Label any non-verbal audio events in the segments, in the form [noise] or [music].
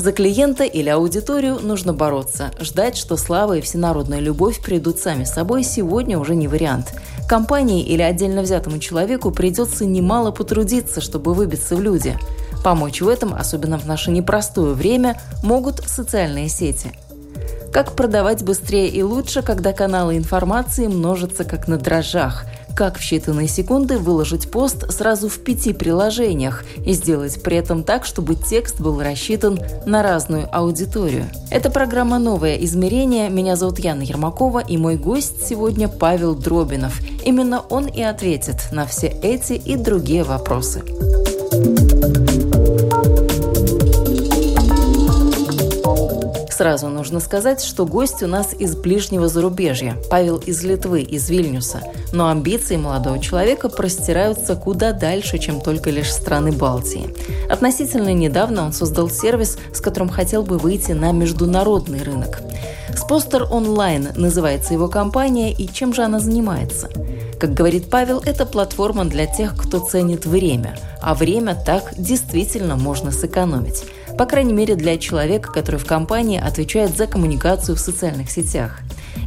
За клиента или аудиторию нужно бороться. Ждать, что слава и всенародная любовь придут сами собой, сегодня уже не вариант. Компании или отдельно взятому человеку придется немало потрудиться, чтобы выбиться в люди. Помочь в этом, особенно в наше непростое время, могут социальные сети. Как продавать быстрее и лучше, когда каналы информации множатся как на дрожжах – как в считанные секунды выложить пост сразу в пяти приложениях и сделать при этом так, чтобы текст был рассчитан на разную аудиторию. Это программа «Новое измерение». Меня зовут Яна Ермакова, и мой гость сегодня Павел Дробинов. Именно он и ответит на все эти и другие вопросы. Сразу нужно сказать, что гость у нас из ближнего зарубежья. Павел из Литвы, из Вильнюса. Но амбиции молодого человека простираются куда дальше, чем только лишь страны Балтии. Относительно недавно он создал сервис, с которым хотел бы выйти на международный рынок. Спостер онлайн называется его компания, и чем же она занимается? Как говорит Павел, это платформа для тех, кто ценит время. А время так действительно можно сэкономить. По крайней мере, для человека, который в компании отвечает за коммуникацию в социальных сетях.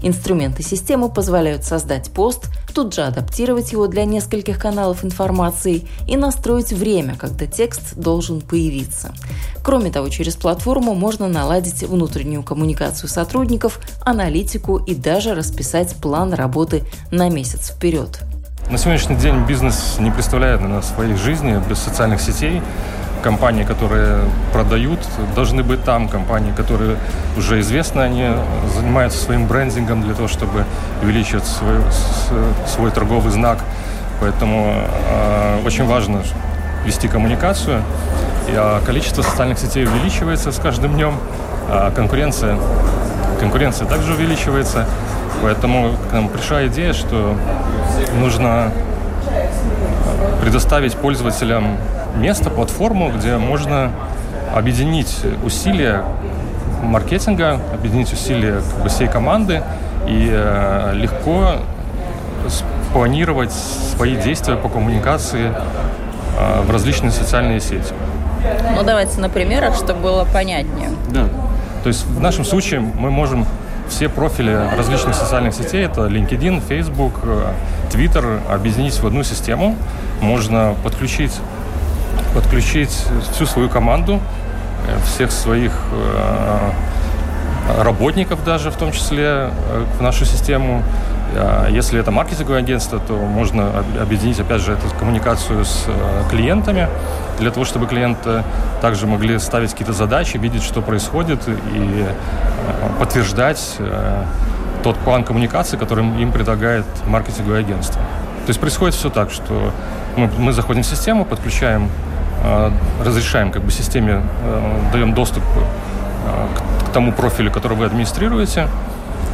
Инструменты системы позволяют создать пост, тут же адаптировать его для нескольких каналов информации и настроить время, когда текст должен появиться. Кроме того, через платформу можно наладить внутреннюю коммуникацию сотрудников, аналитику и даже расписать план работы на месяц вперед. На сегодняшний день бизнес не представляет наверное, своей жизни без социальных сетей компании, которые продают, должны быть там. Компании, которые уже известны, они занимаются своим брендингом для того, чтобы увеличить свой, свой торговый знак. Поэтому э, очень важно вести коммуникацию. И, а количество социальных сетей увеличивается с каждым днем, а конкуренция, конкуренция также увеличивается. Поэтому к нам пришла идея, что нужно предоставить пользователям место, платформу, где можно объединить усилия маркетинга, объединить усилия как бы, всей команды и э, легко спланировать свои действия по коммуникации э, в различные социальные сети. Ну, давайте на примерах, чтобы было понятнее. Да. То есть в нашем случае мы можем все профили различных социальных сетей, это LinkedIn, Facebook, э, Twitter, объединить в одну систему. Можно подключить подключить всю свою команду, э, всех своих э, работников даже в том числе в нашу систему. Если это маркетинговое агентство, то можно объединить, опять же, эту коммуникацию с клиентами, для того, чтобы клиенты также могли ставить какие-то задачи, видеть, что происходит, и подтверждать тот план коммуникации, который им предлагает маркетинговое агентство. То есть происходит все так, что мы, мы заходим в систему, подключаем Э, разрешаем как бы системе, э, даем доступ э, к тому профилю, который вы администрируете.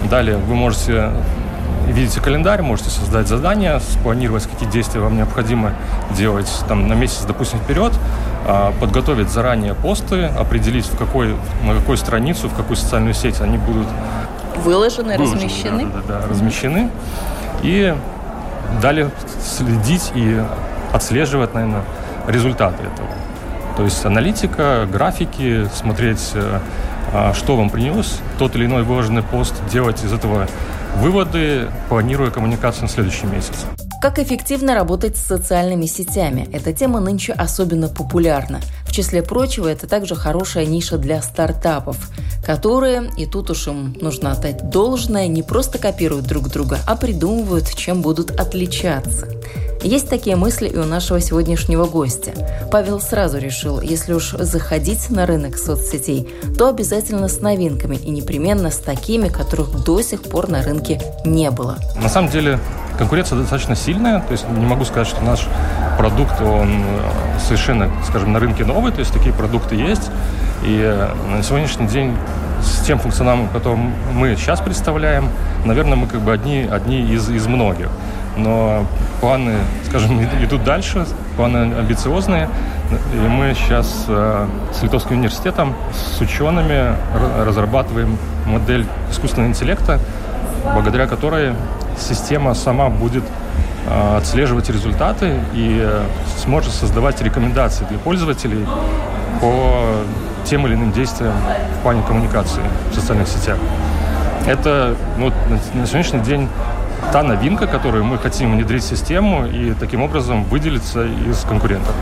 Далее вы можете видите календарь, можете создать задание, спланировать, какие действия вам необходимо делать там, на месяц, допустим, вперед, подготовить заранее посты, определить, в какой, на какую страницу, в какую социальную сеть они будут выложены, выложены размещены. Да, да, да, размещены. И далее следить и отслеживать, наверное, результаты этого. То есть аналитика, графики, смотреть, э, а, что вам принес тот или иной выложенный пост, делать из этого выводы, планируя коммуникацию на следующий месяц. Как эффективно работать с социальными сетями? Эта тема нынче особенно популярна. В числе прочего, это также хорошая ниша для стартапов, которые, и тут уж им нужно отдать должное, не просто копируют друг друга, а придумывают, чем будут отличаться. Есть такие мысли и у нашего сегодняшнего гостя. Павел сразу решил, если уж заходить на рынок соцсетей, то обязательно с новинками и непременно с такими, которых до сих пор на рынке не было. На самом деле конкуренция достаточно сильная, то есть не могу сказать, что наш продукт, он совершенно, скажем, на рынке новый, то есть такие продукты есть. И э, на сегодняшний день с тем функционалом, который мы сейчас представляем, наверное, мы как бы одни, одни из, из многих. Но планы, скажем, [laughs] идут дальше, планы амбициозные. И мы сейчас э, с Литовским университетом, с учеными разрабатываем модель искусственного интеллекта, благодаря которой система сама будет отслеживать результаты и э, сможет создавать рекомендации для пользователей по тем или иным действиям в плане коммуникации в социальных сетях. Это ну, на сегодняшний день та новинка, которую мы хотим внедрить в систему и таким образом выделиться из конкурентов.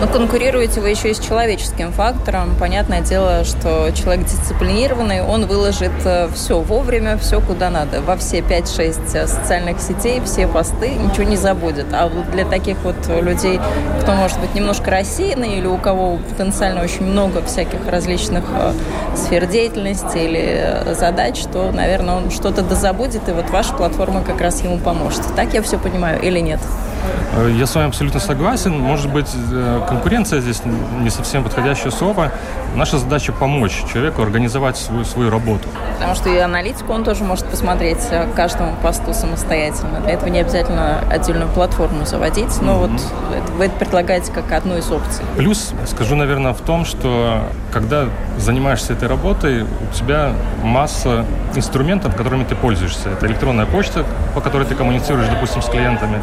Но конкурируете вы еще и с человеческим фактором. Понятное дело, что человек дисциплинированный, он выложит э, все вовремя, все куда надо. Во все 5-6 э, социальных сетей, все посты, ничего не забудет. А вот для таких вот людей, кто может быть немножко рассеянный или у кого потенциально очень много всяких различных э, сфер деятельности или задач, то, наверное, он что-то дозабудет, и вот ваша платформа как раз ему поможет. Так я все понимаю или нет? Я с вами абсолютно согласен. Может быть, конкуренция здесь не совсем подходящее слово. Наша задача помочь человеку организовать свою, свою работу. Потому что и аналитику он тоже может посмотреть э, каждому посту самостоятельно. Для этого не обязательно отдельную платформу заводить, но mm-hmm. вот вы это предлагаете как одну из опций. Плюс скажу, наверное, в том, что когда занимаешься этой работой, у тебя масса инструментов, которыми ты пользуешься. Это электронная почта, по которой ты коммуницируешь, допустим, с клиентами.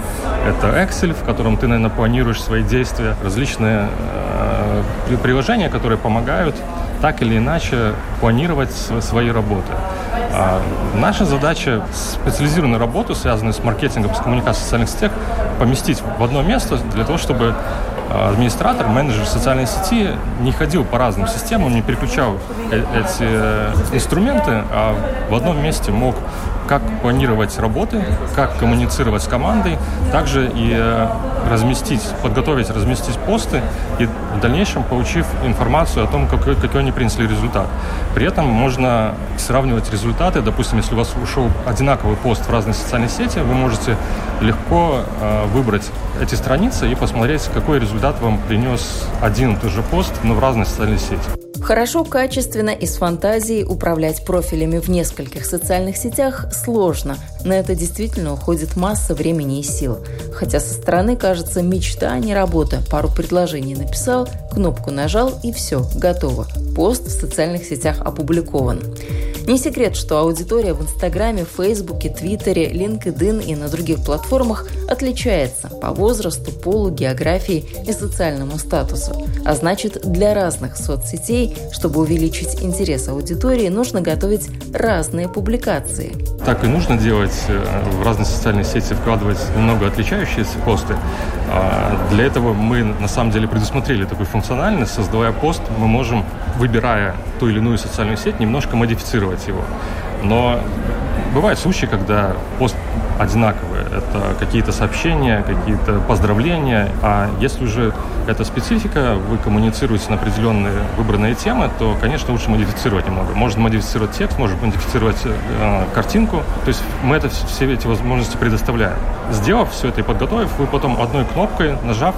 Это Excel, в котором ты, наверное, планируешь свои действия. Различные э, приложения, которые помогают так или иначе планировать свои работы. А наша задача специализированную работу, связанную с маркетингом, с коммуникацией в социальных сетях, поместить в одно место для того, чтобы а, администратор, менеджер социальной сети не ходил по разным системам, не переключал э, эти э, инструменты, а в одном месте мог как планировать работы, как коммуницировать с командой, также и э, разместить, подготовить, разместить посты и в дальнейшем получив информацию о том, какой, какой они принесли результат. При этом можно сравнивать результаты. Допустим, если у вас ушел одинаковый пост в разные социальные сети, вы можете легко э, выбрать эти страницы и посмотреть, какой результат вам принес один и тот же пост, но в разной социальной сети. Хорошо, качественно и с фантазией управлять профилями в нескольких социальных сетях сложно. На это действительно уходит масса времени и сил. Хотя со стороны кажется мечта, а не работа. Пару предложений написал, кнопку нажал и все, готово. Пост в социальных сетях опубликован. Не секрет, что аудитория в Инстаграме, Фейсбуке, Твиттере, LinkedIn и на других платформах отличается по возрасту, полу, географии и социальному статусу. А значит, для разных соцсетей, чтобы увеличить интерес аудитории, нужно готовить разные публикации. Так и нужно делать, э, в разные социальные сети вкладывать немного отличающиеся посты. А, для этого мы на самом деле предусмотрели такую функциональность. Создавая пост, мы можем, выбирая ту или иную социальную сеть, немножко модифицировать его. Но бывают случаи, когда пост одинаковый. Это какие-то сообщения, какие-то поздравления. А если уже это специфика, вы коммуницируете на определенные выбранные темы, то, конечно, лучше модифицировать немного. Можно модифицировать текст, можно модифицировать э, картинку. То есть мы это все эти возможности предоставляем. Сделав все это и подготовив, вы потом одной кнопкой, нажав,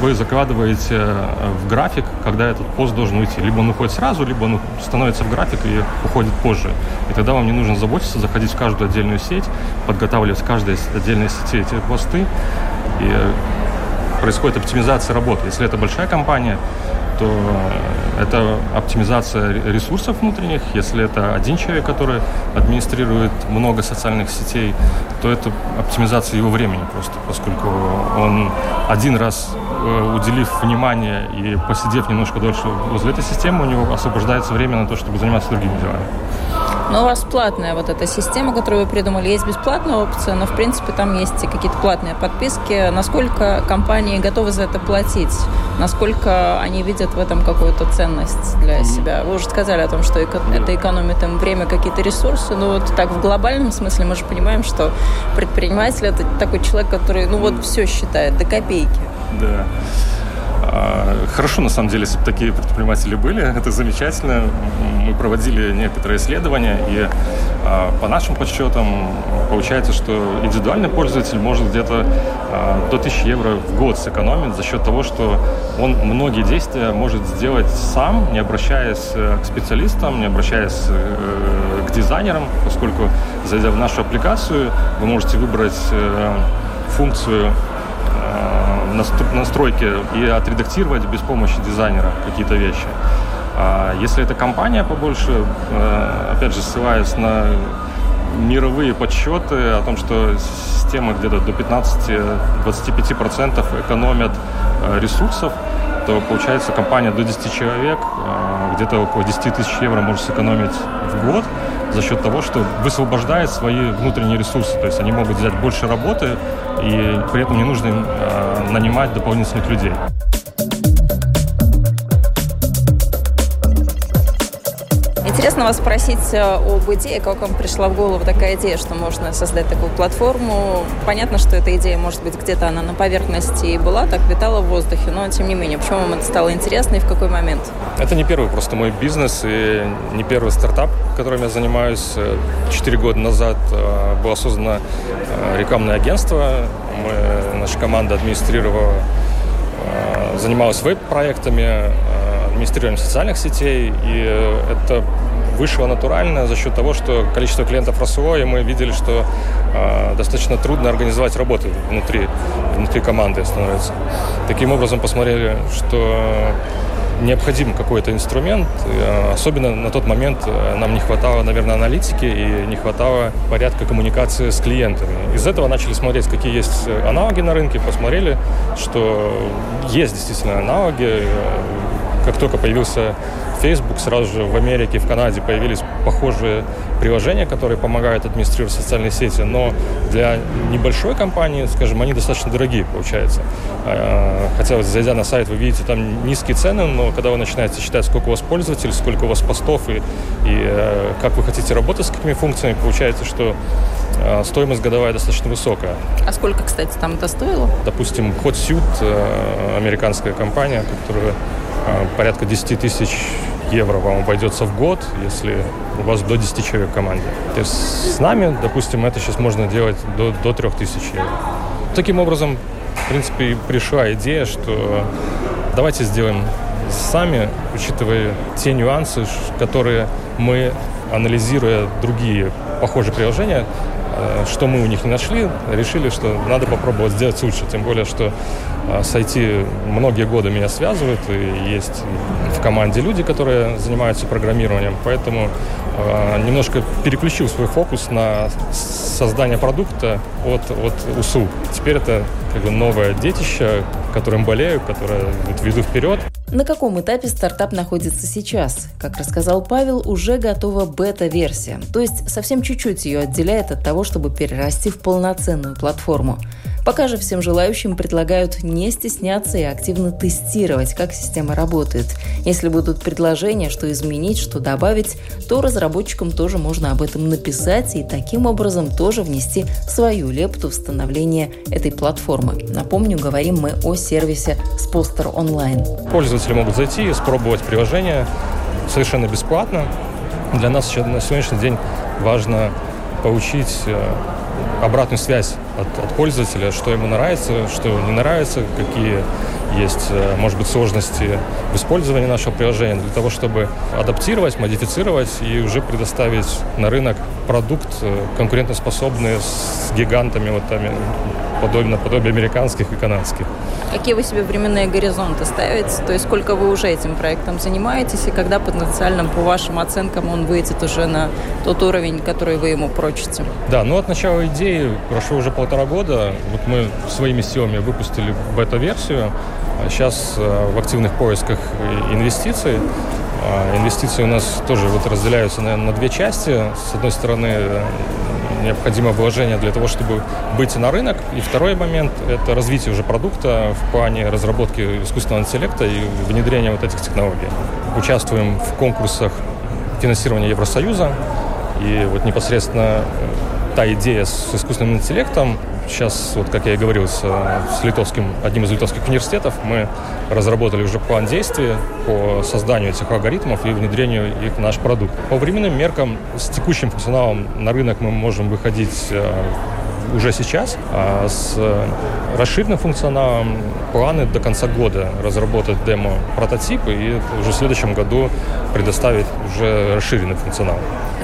вы закладываете э, в график, когда этот пост должен уйти. Либо он уходит сразу, либо он становится в график и уходит позже. И тогда вам не нужно заботиться, заходить в каждую отдельную сеть, подготавливать в каждой отдельной сети эти посты. И э, происходит оптимизация работы. Если это большая компания, то это оптимизация ресурсов внутренних. Если это один человек, который администрирует много социальных сетей, то это оптимизация его времени просто, поскольку он один раз э, уделив внимание и посидев немножко дольше возле этой системы, у него освобождается время на то, чтобы заниматься другими делами. Но у вас платная вот эта система, которую вы придумали. Есть бесплатная опция, но, в принципе, там есть какие-то платные подписки. Насколько компании готовы за это платить? Насколько они видят в этом какую-то ценность для себя? Вы уже сказали о том, что это экономит им время, какие-то ресурсы. Но вот так в глобальном смысле мы же понимаем, что предприниматель – это такой человек, который, ну вот, все считает до копейки. Да. А, хорошо, на самом деле, если бы такие предприниматели были, [laughs] это замечательно. Мы проводили некоторые исследования, и а, по нашим подсчетам получается, что индивидуальный пользователь может где-то а, до 1000 евро в год сэкономить за счет того, что он многие действия может сделать сам, не обращаясь э, к специалистам, не обращаясь э, к дизайнерам, поскольку, зайдя в нашу аппликацию, вы можете выбрать э, функцию настройки и отредактировать без помощи дизайнера какие-то вещи. А если это компания побольше, э, опять же, ссылаясь на мировые подсчеты о том, что системы где-то до 15-25% экономят э, ресурсов, то получается компания до 10 человек э, где-то около 10 тысяч евро может сэкономить в год за счет того, что высвобождает свои внутренние ресурсы. То есть они могут взять больше работы, и при этом не нужно им нанимать дополнительных людей. Интересно вас спросить э, об идее, как вам пришла в голову такая идея, что можно создать такую платформу. Понятно, что эта идея, может быть, где-то она на поверхности и была, так витала в воздухе, но тем не менее, почему вам это стало интересно и в какой момент? Это не первый просто мой бизнес и не первый стартап, которым я занимаюсь. Четыре года назад э, было создано э, рекламное агентство. Мы, наша команда администрировала, занималась веб-проектами, администрированием социальных сетей, и это вышло натурально за счет того, что количество клиентов росло, и мы видели, что э, достаточно трудно организовать работу внутри, внутри команды становится. Таким образом посмотрели, что необходим какой-то инструмент. А, особенно на тот момент э, нам не хватало, наверное, аналитики и не хватало порядка коммуникации с клиентами. Из этого начали смотреть, какие есть аналоги на рынке, посмотрели, что есть действительно аналоги. Э, как только появился Facebook, сразу же в Америке, в Канаде появились похожие приложения, которые помогают администрировать социальные сети, но для небольшой компании, скажем, они достаточно дорогие, получается. А, хотя, вот, зайдя на сайт, вы видите там низкие цены, но когда вы начинаете считать, сколько у вас пользователей, сколько у вас постов и, и э, как вы хотите работать с какими функциями, получается, что э, стоимость годовая достаточно высокая. А сколько, кстати, там это стоило? Допустим, HotSuite, э, американская компания, которая порядка 10 тысяч евро вам обойдется в год, если у вас до 10 человек в команде. То есть с нами, допустим, это сейчас можно делать до, до 3000 евро. Таким образом, в принципе, пришла идея, что давайте сделаем сами, учитывая те нюансы, которые мы, анализируя другие похожие приложения, что мы у них не нашли, решили, что надо попробовать сделать лучше. Тем более, что а с IT многие годы меня связывают, и есть в команде люди, которые занимаются программированием, поэтому э, немножко переключил свой фокус на создание продукта от, от услуг. Теперь это как бы новое детище, которым болею, которое веду вперед. На каком этапе стартап находится сейчас? Как рассказал Павел, уже готова бета-версия, то есть совсем чуть-чуть ее отделяет от того, чтобы перерасти в полноценную платформу. Пока же всем желающим предлагают не стесняться и активно тестировать, как система работает. Если будут предложения, что изменить, что добавить, то разработчикам тоже можно об этом написать и таким образом тоже внести свою лепту в становление этой платформы. Напомню, говорим мы о сервисе Спостер онлайн. Пользователи могут зайти и спробовать приложение совершенно бесплатно. Для нас на сегодняшний день важно получить э, обратную связь от, от пользователя, что ему нравится, что не нравится, какие есть, э, может быть, сложности в использовании нашего приложения для того, чтобы адаптировать, модифицировать и уже предоставить на рынок продукт э, конкурентоспособный с гигантами, вот там, подобно, подобие американских и канадских. Какие вы себе временные горизонты ставите? То есть сколько вы уже этим проектом занимаетесь и когда потенциально, по вашим оценкам, он выйдет уже на тот уровень, который вы ему прочите? Да, ну от начала идеи прошло уже полтора года. Вот мы своими силами выпустили бета-версию. Сейчас а в активных поисках инвестиций. А инвестиции у нас тоже вот разделяются наверное, на две части. С одной стороны, необходимо вложение для того, чтобы быть на рынок. И второй момент – это развитие уже продукта в плане разработки искусственного интеллекта и внедрения вот этих технологий. Участвуем в конкурсах финансирования Евросоюза. И вот непосредственно э, та идея с искусственным интеллектом сейчас, вот как я и говорил, с, с литовским, одним из литовских университетов мы разработали уже план действий по созданию этих алгоритмов и внедрению их в наш продукт. По временным меркам с текущим функционалом на рынок мы можем выходить э, уже сейчас, а с расширенным функционалом планы до конца года разработать демо-прототипы и уже в следующем году предоставить уже расширенный функционал.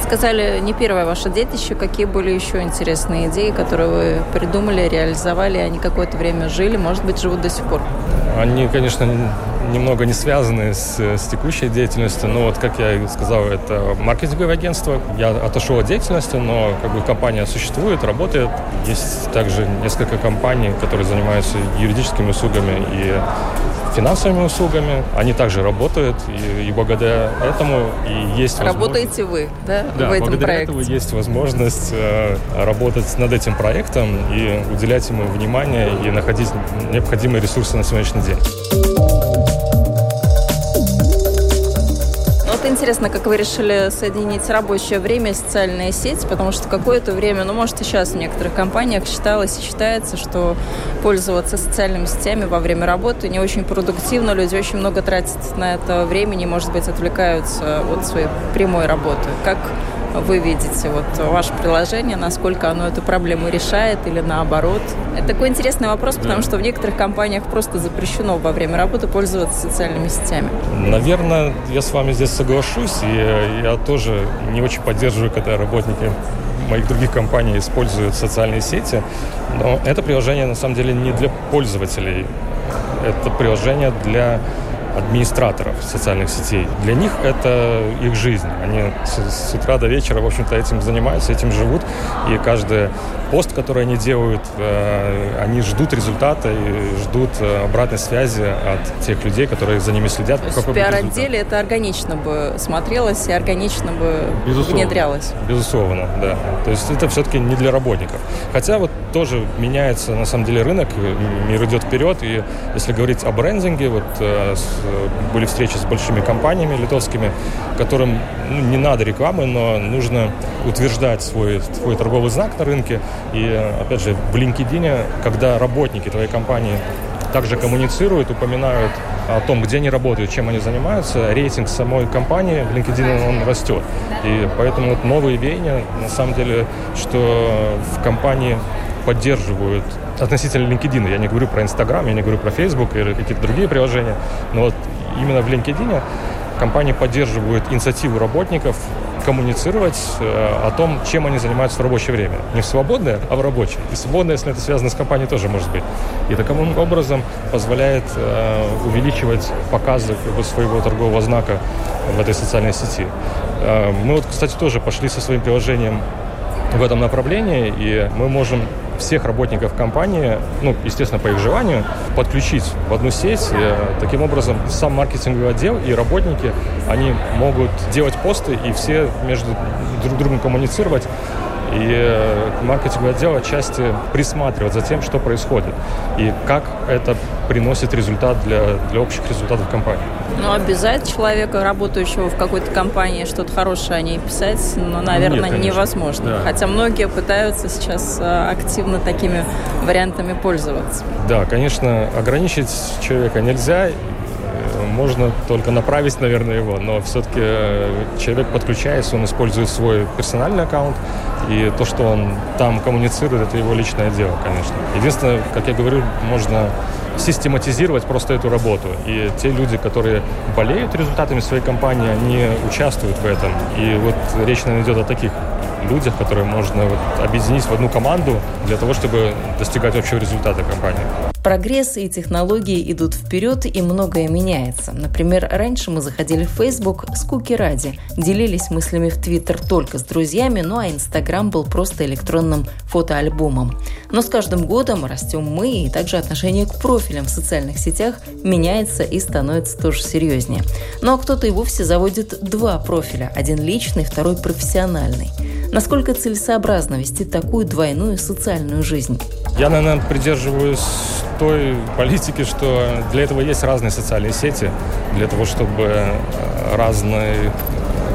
Сказали, не первое ваше детище. Какие были еще интересные идеи, которые вы придумали, реализовали, они какое-то время жили, может быть, живут до сих пор? Они, конечно, немного не связаны с, с текущей деятельностью, но вот, как я и сказал, это маркетинговое агентство. Я отошел от деятельности, но как бы компания существует, работает. Есть также несколько компаний, которые занимаются юридическими услугами и финансовыми услугами. Они также работают, и, и благодаря этому и есть Работаете вы, да, да в этом благодаря проекте? этому есть возможность э, работать над этим проектом и уделять ему внимание и находить необходимые ресурсы на сегодняшний день. Интересно, как вы решили соединить рабочее время и социальные сети, потому что какое-то время, ну, может, и сейчас в некоторых компаниях считалось и считается, что пользоваться социальными сетями во время работы не очень продуктивно, люди очень много тратят на это времени, может быть, отвлекаются от своей прямой работы. Как вы видите вот ваше приложение, насколько оно эту проблему решает или наоборот? Это такой интересный вопрос, потому что в некоторых компаниях просто запрещено во время работы пользоваться социальными сетями. Наверное, я с вами здесь соглашусь, и я тоже не очень поддерживаю, когда работники моих других компаний используют социальные сети, но это приложение на самом деле не для пользователей, это приложение для администраторов социальных сетей. Для них это их жизнь. Они с, с утра до вечера, в общем-то, этим занимаются, этим живут. И каждый пост, который они делают, э, они ждут результата и ждут э, обратной связи от тех людей, которые за ними следят. То есть в пиар-отделе это органично бы смотрелось и органично бы безусловно, внедрялось? Безусловно, да. То есть это все-таки не для работников. Хотя вот тоже меняется, на самом деле, рынок, мир идет вперед, и если говорить о брендинге, вот э, были встречи с большими компаниями литовскими, которым ну, не надо рекламы, но нужно утверждать свой, свой торговый знак на рынке. И, опять же, в LinkedIn, когда работники твоей компании также коммуницируют, упоминают о том, где они работают, чем они занимаются, рейтинг самой компании в LinkedIn он растет. И поэтому вот новые веяния, на самом деле, что в компании поддерживают относительно LinkedIn. Я не говорю про Instagram, я не говорю про Facebook или какие-то другие приложения, но вот именно в LinkedIn компании поддерживают инициативу работников коммуницировать э, о том, чем они занимаются в рабочее время. Не в свободное, а в рабочее. И свободное, если это связано с компанией, тоже может быть. И таким образом позволяет э, увеличивать показы своего торгового знака в этой социальной сети. Э, мы вот, кстати, тоже пошли со своим приложением в этом направлении, и мы можем всех работников компании, ну, естественно, по их желанию, подключить в одну сеть. Э, таким образом, сам маркетинговый отдел и работники, они могут делать посты и все между друг другом коммуницировать и э, маркетинговый отдел отчасти присматривать за тем, что происходит и как это приносит результат для, для общих результатов компании. Ну, обязать человека, работающего в какой-то компании, что-то хорошее о ней писать, ну, наверное, Нет, невозможно. Да. Хотя многие пытаются сейчас э, активно такими вариантами пользоваться. Да, конечно, ограничить человека нельзя, можно только направить, наверное, его, но все-таки э, человек подключается, он использует свой персональный аккаунт, и то, что он там коммуницирует, это его личное дело, конечно. Единственное, как я говорю, можно систематизировать просто эту работу. И те люди, которые болеют результатами своей компании, они участвуют в этом. И вот речь, наверное, идет о таких людях, которые можно вот объединить в одну команду для того, чтобы достигать общего результата компании. Прогресс и технологии идут вперед, и многое меняется. Например, раньше мы заходили в Facebook скуки ради, делились мыслями в Twitter только с друзьями, ну а Instagram был просто электронным фотоальбомом. Но с каждым годом растем мы, и также отношение к профилям в социальных сетях меняется и становится тоже серьезнее. Ну а кто-то и вовсе заводит два профиля, один личный, второй профессиональный. Насколько целесообразно вести такую двойную социальную жизнь? Я, наверное, придерживаюсь той политики, что для этого есть разные социальные сети, для того, чтобы э, разные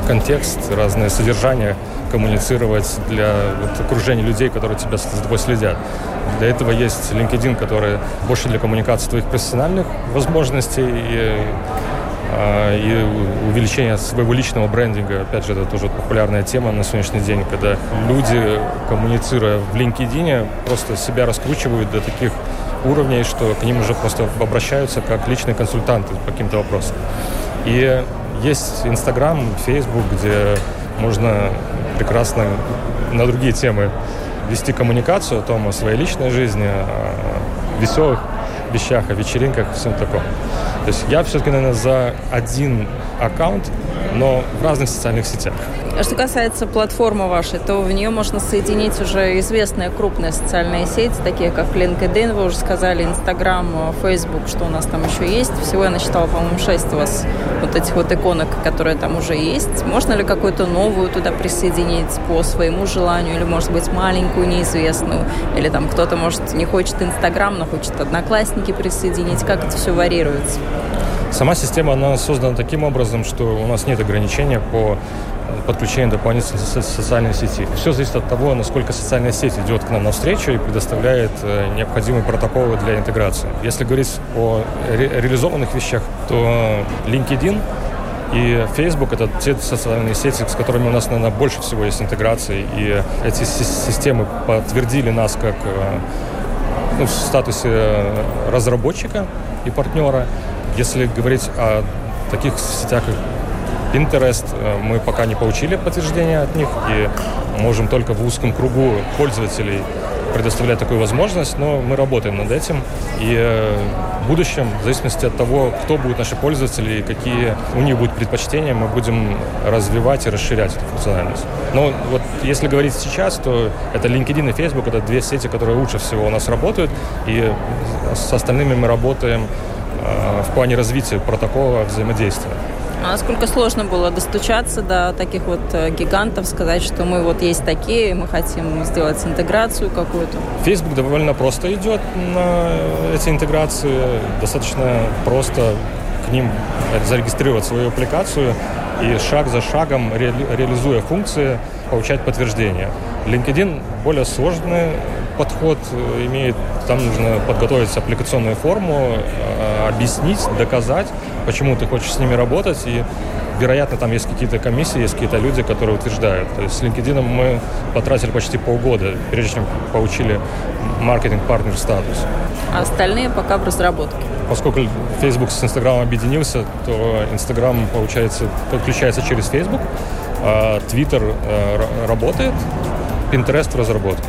контекст, разное содержание коммуницировать для вот, окружения людей, которые тебя за тобой следят. Для этого есть LinkedIn, который больше для коммуникации твоих профессиональных возможностей и и увеличение своего личного брендинга. Опять же, это тоже популярная тема на сегодняшний день, когда люди, коммуницируя в LinkedIn, просто себя раскручивают до таких уровней, что к ним уже просто обращаются как личные консультанты по каким-то вопросам. И есть Инстаграм, Фейсбук, где можно прекрасно на другие темы вести коммуникацию о том, о своей личной жизни, о веселых вещах, о вечеринках, всем таком. То есть я все-таки, наверное, за один аккаунт, но в разных социальных сетях. А что касается платформы вашей, то в нее можно соединить уже известные крупные социальные сети, такие как LinkedIn, вы уже сказали, Instagram, Facebook, что у нас там еще есть. Всего я насчитала, по-моему, шесть у вас вот этих вот иконок, которые там уже есть. Можно ли какую-то новую туда присоединить по своему желанию, или, может быть, маленькую, неизвестную, или там кто-то, может, не хочет Instagram, но хочет Одноклассники присоединить. Как это все варьируется? Сама система, она создана таким образом, что у нас нет ограничения по подключению дополнительной социальной сети. Все зависит от того, насколько социальная сеть идет к нам навстречу и предоставляет э, необходимые протоколы для интеграции. Если говорить о ре реализованных вещах, то LinkedIn и Facebook — это те социальные сети, с которыми у нас, наверное, больше всего есть интеграции. И эти системы подтвердили нас как э, ну, в статусе разработчика и партнера. Если говорить о таких сетях, как Pinterest, э, мы пока не получили подтверждения от них и можем только в узком кругу пользователей предоставлять такую возможность, но мы работаем над этим. И э, в будущем, в зависимости от того, кто будут наши пользователи и какие у них будут предпочтения, мы будем развивать и расширять эту функциональность. Но вот если говорить сейчас, то это LinkedIn и Facebook, это две сети, которые лучше всего у нас работают, и с остальными мы работаем Э, в плане развития протокола взаимодействия. А насколько сложно было достучаться до таких вот э, гигантов, сказать, что мы вот есть такие, мы хотим сделать интеграцию какую-то? Facebook довольно просто идет на эти интеграции. Достаточно просто к ним зарегистрировать свою аппликацию и шаг за шагом, ре реализуя функции, получать подтверждение. LinkedIn более сложный подход э, имеет, там нужно подготовить аппликационную форму, э, объяснить, доказать, почему ты хочешь с ними работать, и вероятно, там есть какие-то комиссии, есть какие-то люди, которые утверждают. То есть с LinkedIn мы потратили почти полгода, прежде чем получили маркетинг-партнер статус. А остальные пока в разработке? Поскольку Facebook с Instagram объединился, то Instagram, получается, подключается через Facebook, а Twitter э, работает, Pinterest в разработке.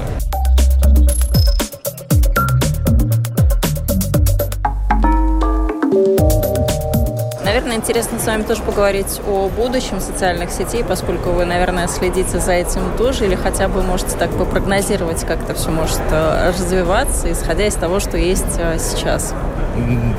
Наверное, интересно с вами тоже поговорить о будущем социальных сетей, поскольку вы, наверное, следите за этим тоже, или хотя бы можете так попрогнозировать, как это все может э, развиваться, исходя из того, что есть э, сейчас.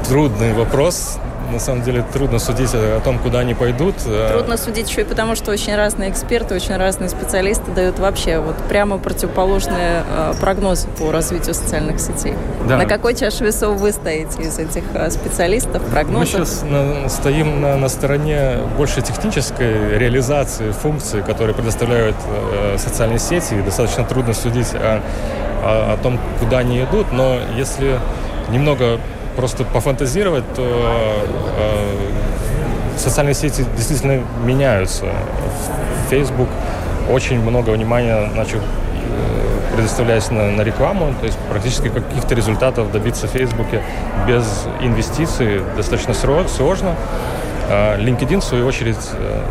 Трудный вопрос на самом деле трудно судить о том, куда они пойдут. Трудно судить еще и потому, что очень разные эксперты, очень разные специалисты дают вообще вот прямо противоположные э, прогнозы по развитию социальных сетей. Да. На какой чаше весов вы стоите из этих э, специалистов, прогнозов? Мы сейчас на, стоим на, на стороне больше технической реализации функций, которые предоставляют э, социальные сети. И достаточно трудно судить о, о, о том, куда они идут, но если немного просто пофантазировать, то э, социальные сети действительно меняются. Facebook очень много внимания начал э, предоставлять на, на рекламу, то есть практически каких-то результатов добиться в Фейсбуке без инвестиций достаточно сложно. А LinkedIn, в свою очередь, э,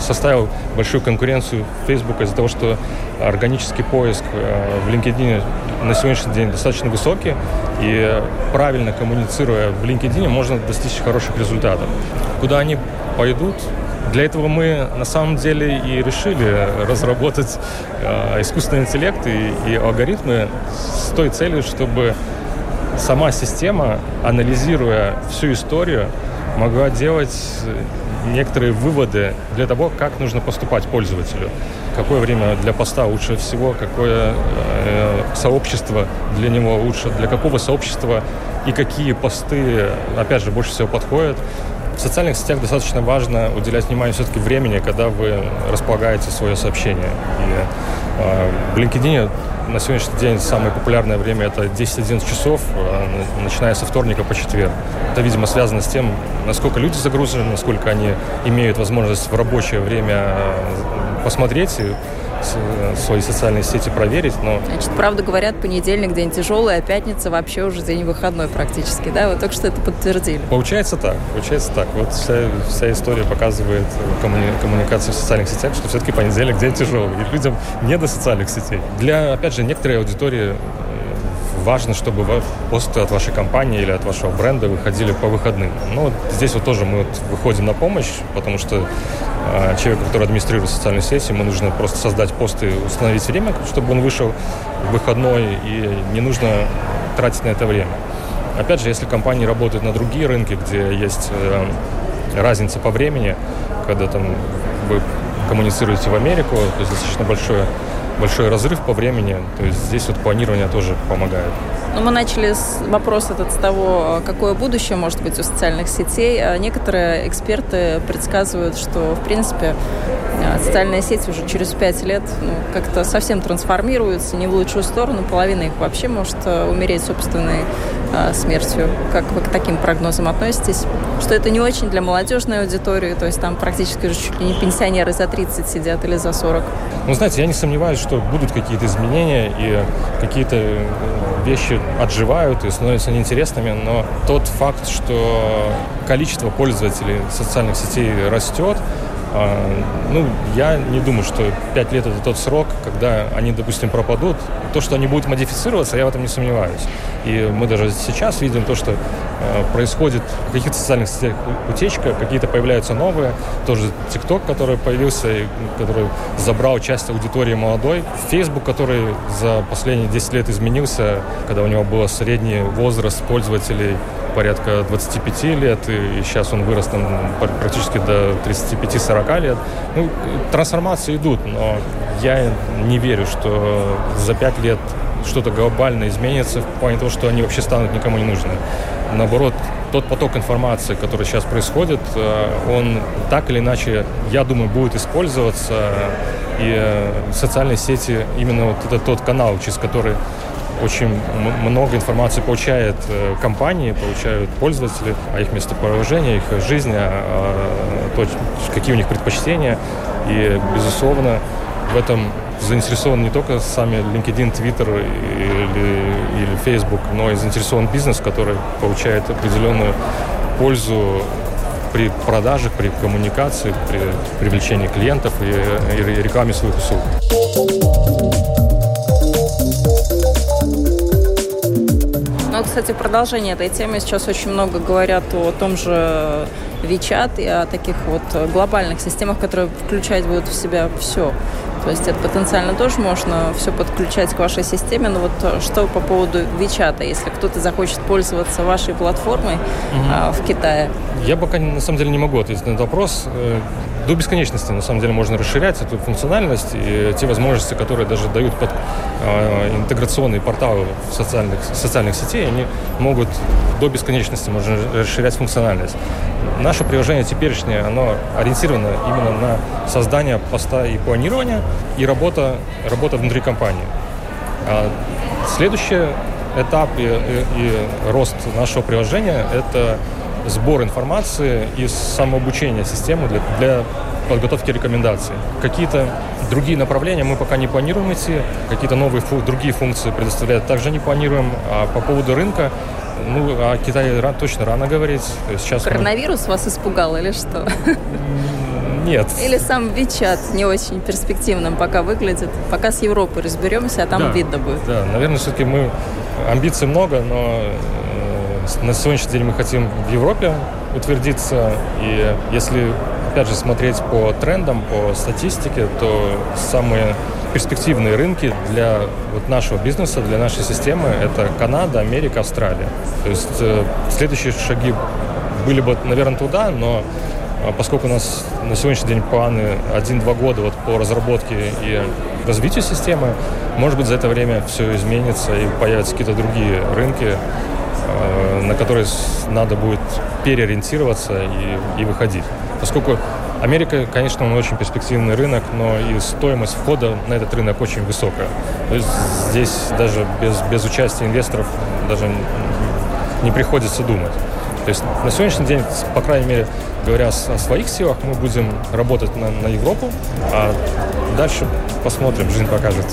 составил большую конкуренцию Facebook из-за того, что органический поиск э, в LinkedIn на сегодняшний день достаточно высокий, и правильно коммуницируя в LinkedIn можно достичь хороших результатов. Куда они пойдут, для этого мы на самом деле и решили разработать э, искусственный интеллект и, и алгоритмы с той целью, чтобы сама система, анализируя всю историю, могла делать некоторые выводы для того, как нужно поступать пользователю. Какое время для поста лучше всего, какое э, сообщество для него лучше, для какого сообщества и какие посты, опять же, больше всего подходят. в социальных сетях достаточно важно уделять внимание все-таки времени, когда вы располагаете свое сообщение. И э, в LinkedIn на сегодняшний день самое популярное время это 10-11 часов, э, начиная со вторника по четверг. Это, видимо, связано с тем, насколько люди загружены, насколько они имеют возможность в рабочее время э, посмотреть свои социальные сети проверить, но... Значит, правда говорят, понедельник день тяжелый, а пятница вообще уже день выходной практически, да? Вы только что это подтвердили. Получается так, получается так. Вот вся, вся история показывает коммуни... коммуникацию в социальных сетях, что все-таки понедельник день тяжелый, и людям не до социальных сетей. Для, опять же, некоторой аудитории важно, чтобы посты от вашей компании или от вашего бренда выходили по выходным. Ну, вот здесь вот тоже мы вот выходим на помощь, потому что э, человеку, который администрирует социальные сети, ему нужно просто создать пост и установить время, чтобы он вышел в выходной, и не нужно тратить на это время. Опять же, если компании работают на другие рынки, где есть э, разница по времени, когда там вы коммуницируете в Америку, то есть достаточно большое большой разрыв по времени. То есть здесь вот планирование тоже помогает. Ну, мы начали с вопрос этот с того, какое будущее может быть у социальных сетей. А некоторые эксперты предсказывают, что, в принципе, а, социальные сети уже через пять лет ну, как-то совсем трансформируются, не в лучшую сторону. Половина их вообще может а, умереть собственной а, смертью. Как вы к таким прогнозам относитесь? Что это не очень для молодежной аудитории, то есть там практически уже чуть ли не пенсионеры за 30 сидят или за 40. Ну, знаете, я не сомневаюсь, что будут какие-то изменения и какие-то э, вещи отживают и становятся неинтересными, но тот факт, что количество пользователей социальных сетей растет, а, ну, я не думаю, что 5 лет это тот срок, когда они, допустим, пропадут. То, что они будут модифицироваться, я в этом не сомневаюсь. И мы даже сейчас видим то, что происходит в каких-то социальных сетях утечка, какие-то появляются новые. Тоже TikTok, который появился, и, который забрал часть аудитории молодой. Facebook, который за последние 10 лет изменился, когда у него был средний возраст пользователей порядка 25 лет, и сейчас он вырос там практически до 35-40 лет. Ну, трансформации идут, но я не верю, что за 5 лет что-то глобально изменится в плане того, что они вообще станут никому не нужны. Наоборот, тот поток информации, который сейчас происходит, э, он так или иначе, я думаю, будет использоваться. И э, социальные сети, именно вот это тот канал, через который очень много информации получает э, компании, получают пользователи о их местоположении, их жизни, о, о, какие у них предпочтения. И, безусловно, в этом заинтересован не только сами LinkedIn, Twitter или, или Facebook, но и заинтересован бизнес, который получает определенную пользу при продажах, при коммуникации, при привлечении клиентов и, и рекламе своих услуг. Ну, кстати, продолжение этой темы сейчас очень много говорят о том же WeChat и о таких вот глобальных системах, которые включать будут в себя все. То есть это потенциально тоже можно все подключать к вашей системе. Но вот что по поводу WeChat, если кто-то захочет пользоваться вашей платформой угу. в Китае? Я пока на самом деле не могу ответить на этот вопрос. До бесконечности, на самом деле, можно расширять эту функциональность и те возможности, которые даже дают под э, интеграционные порталы социальных, социальных сетей, они могут до бесконечности можно расширять функциональность. Наше приложение теперешнее, оно ориентировано именно на создание поста и планирование, и работа, работа внутри компании. А следующий этап и, и, и рост нашего приложения – это сбор информации и самообучение системы для, для подготовки рекомендаций. Какие-то другие направления мы пока не планируем идти, какие-то новые фу- другие функции предоставлять также не планируем. А по поводу рынка, ну, о Китае ран, точно рано говорить. Сейчас Коронавирус мы... вас испугал или что? Нет. Или сам Вичат не очень перспективным пока выглядит. Пока с Европой разберемся, а там да, видно будет. Да, наверное, все-таки мы амбиций много, но на сегодняшний день мы хотим в Европе утвердиться. И если, опять же, смотреть по трендам, по статистике, то самые перспективные рынки для вот нашего бизнеса, для нашей системы – это Канада, Америка, Австралия. То есть э, следующие шаги были бы, наверное, туда, но э, поскольку у нас на сегодняшний день планы 1-2 года вот по разработке и развитию системы, может быть, за это время все изменится и появятся какие-то другие рынки, на который надо будет переориентироваться и, и выходить. Поскольку Америка, конечно, он очень перспективный рынок, но и стоимость входа на этот рынок очень высокая. То есть здесь даже без, без участия инвесторов даже не приходится думать. То есть на сегодняшний день, по крайней мере, говоря о своих силах, мы будем работать на, на Европу, а дальше посмотрим, жизнь покажет.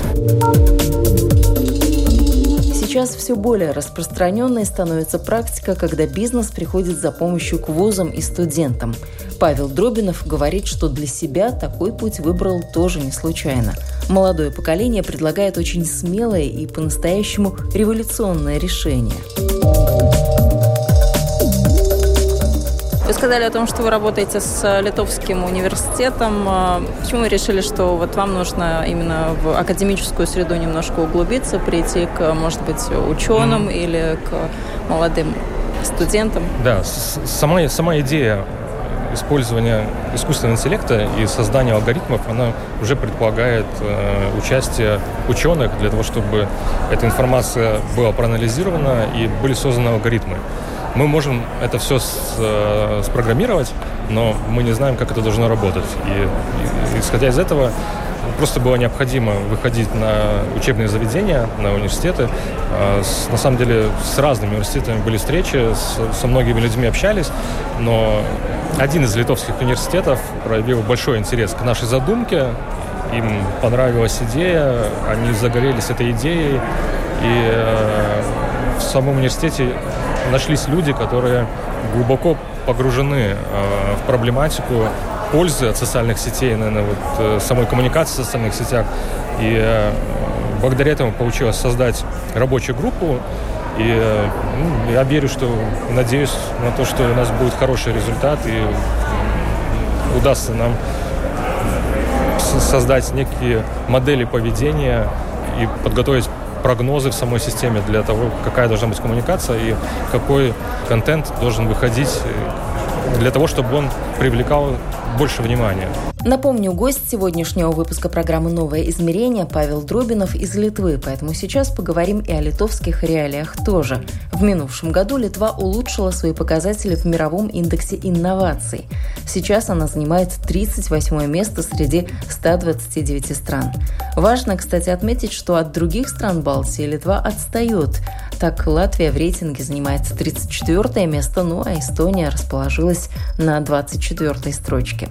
Сейчас все более распространенной становится практика, когда бизнес приходит за помощью к вузам и студентам. Павел Дробинов говорит, что для себя такой путь выбрал тоже не случайно. Молодое поколение предлагает очень смелое и по-настоящему революционное решение. Вы сказали о том, что вы работаете с Литовским университетом. А почему вы решили, что вот вам нужно именно в академическую среду немножко углубиться, прийти к, может быть, ученым mm. или к молодым студентам? Да, сама, сама идея использования искусственного интеллекта и создания алгоритмов, она уже предполагает э, участие ученых для того, чтобы эта информация была проанализирована и были созданы алгоритмы мы можем это все с, э, спрограммировать, но мы не знаем, как это должно работать. И, и исходя из этого, просто было необходимо выходить на учебные заведения, на университеты. С, на самом деле с разными университетами были встречи, со многими людьми общались, но один из литовских университетов проявил большой интерес к нашей задумке, им понравилась идея, они загорелись этой идеей, и э, в самом университете нашлись люди, которые глубоко погружены э, в проблематику пользы от социальных сетей, наверное, вот э, самой коммуникации в социальных сетях. И э, благодаря этому получилось создать рабочую группу. И ну, я верю, что, надеюсь на то, что у нас будет хороший результат и удастся нам создать некие модели поведения и подготовить прогнозы в самой системе для того, какая должна быть коммуникация и какой контент должен выходить э, для того, чтобы он привлекал больше внимания. Напомню, гость сегодняшнего выпуска программы «Новое измерение» Павел Дробинов из Литвы, поэтому сейчас поговорим и о литовских реалиях тоже. В минувшем году Литва улучшила свои показатели в мировом индексе инноваций. Сейчас она занимает 38 место среди 129 стран. Важно, кстати, отметить, что от других стран Балтии Литва отстает. Так, Латвия в рейтинге занимает 34 место, ну а Эстония расположилась на 24 строчке.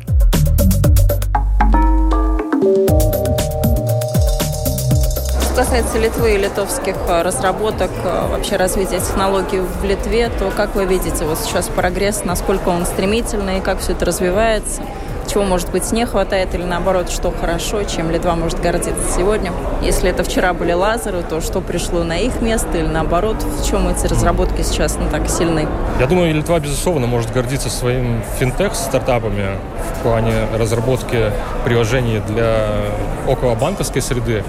Что касается Литвы и литовских э, разработок, э, вообще развития технологий в Литве, то как вы видите вот сейчас прогресс, насколько он стремительный, как все это развивается? Чего, может быть, не хватает, или наоборот, что хорошо, чем Литва может гордиться сегодня. Если это вчера были лазеры, то что пришло на их место, или наоборот, в чем эти разработки сейчас не так сильны? Я думаю, Литва, безусловно, может гордиться своим финтех-стартапами в плане разработки приложений для околобанковской среды.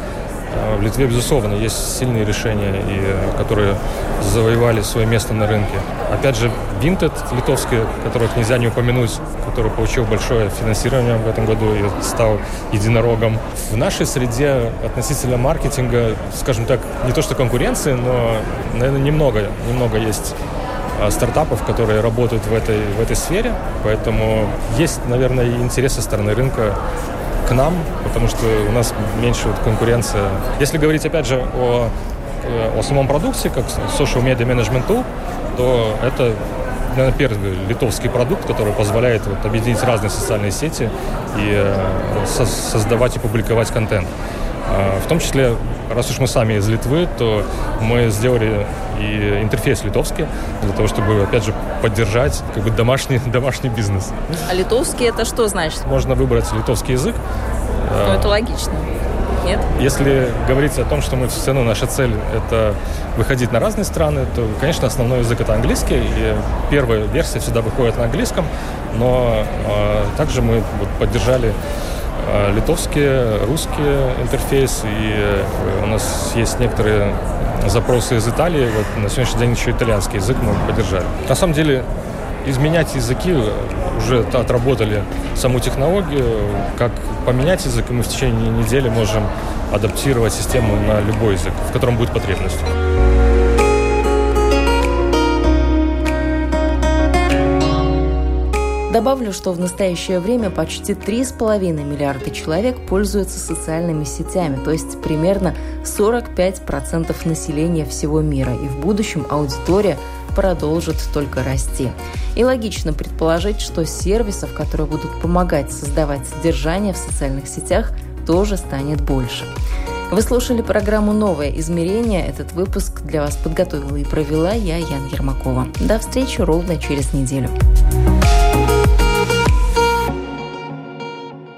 А, в Литве, безусловно, есть сильные решения, и, которые завоевали свое место на рынке. Опять же, Vinted литовский, которых нельзя не упомянуть, который получил большое финансирование в этом году и стал единорогом. В нашей среде относительно маркетинга, скажем так, не то что конкуренции, но, наверное, немного, немного есть а, стартапов, которые работают в этой, в этой сфере. Поэтому есть, наверное, интерес со стороны рынка к нам, потому что у нас меньше вот конкуренция. Если говорить, опять же, о, э, о самом продукте, как social media management tool, то это наверное, первый литовский продукт, который позволяет вот, объединить разные социальные сети и э, со создавать и публиковать контент. Э, в том числе, раз уж мы сами из Литвы, то мы сделали и интерфейс литовский для того, чтобы, опять же, поддержать как бы домашний, [laughs] домашний бизнес. А литовский это что значит? Можно выбрать литовский язык. Ну, это логично. Нет? Если говорить о том, что мы все равно наша цель это выходить на разные страны, то, конечно, основной язык это английский. И первая версия всегда выходит на английском, но э, также мы вот, поддержали э, литовский, русский интерфейс, и э, у нас есть некоторые запросы из Италии. Вот на сегодняшний день еще итальянский язык мы поддержали. На самом деле изменять языки уже отработали саму технологию, как поменять язык, и мы в течение недели можем адаптировать систему на любой язык, в котором будет потребность. Добавлю, что в настоящее время почти 3,5 миллиарда человек пользуются социальными сетями, то есть примерно 45% населения всего мира. И в будущем аудитория продолжит только расти. И логично предположить, что сервисов, которые будут помогать создавать содержание в социальных сетях, тоже станет больше. Вы слушали программу «Новое измерение». Этот выпуск для вас подготовила и провела я, Ян Ермакова. До встречи ровно через неделю.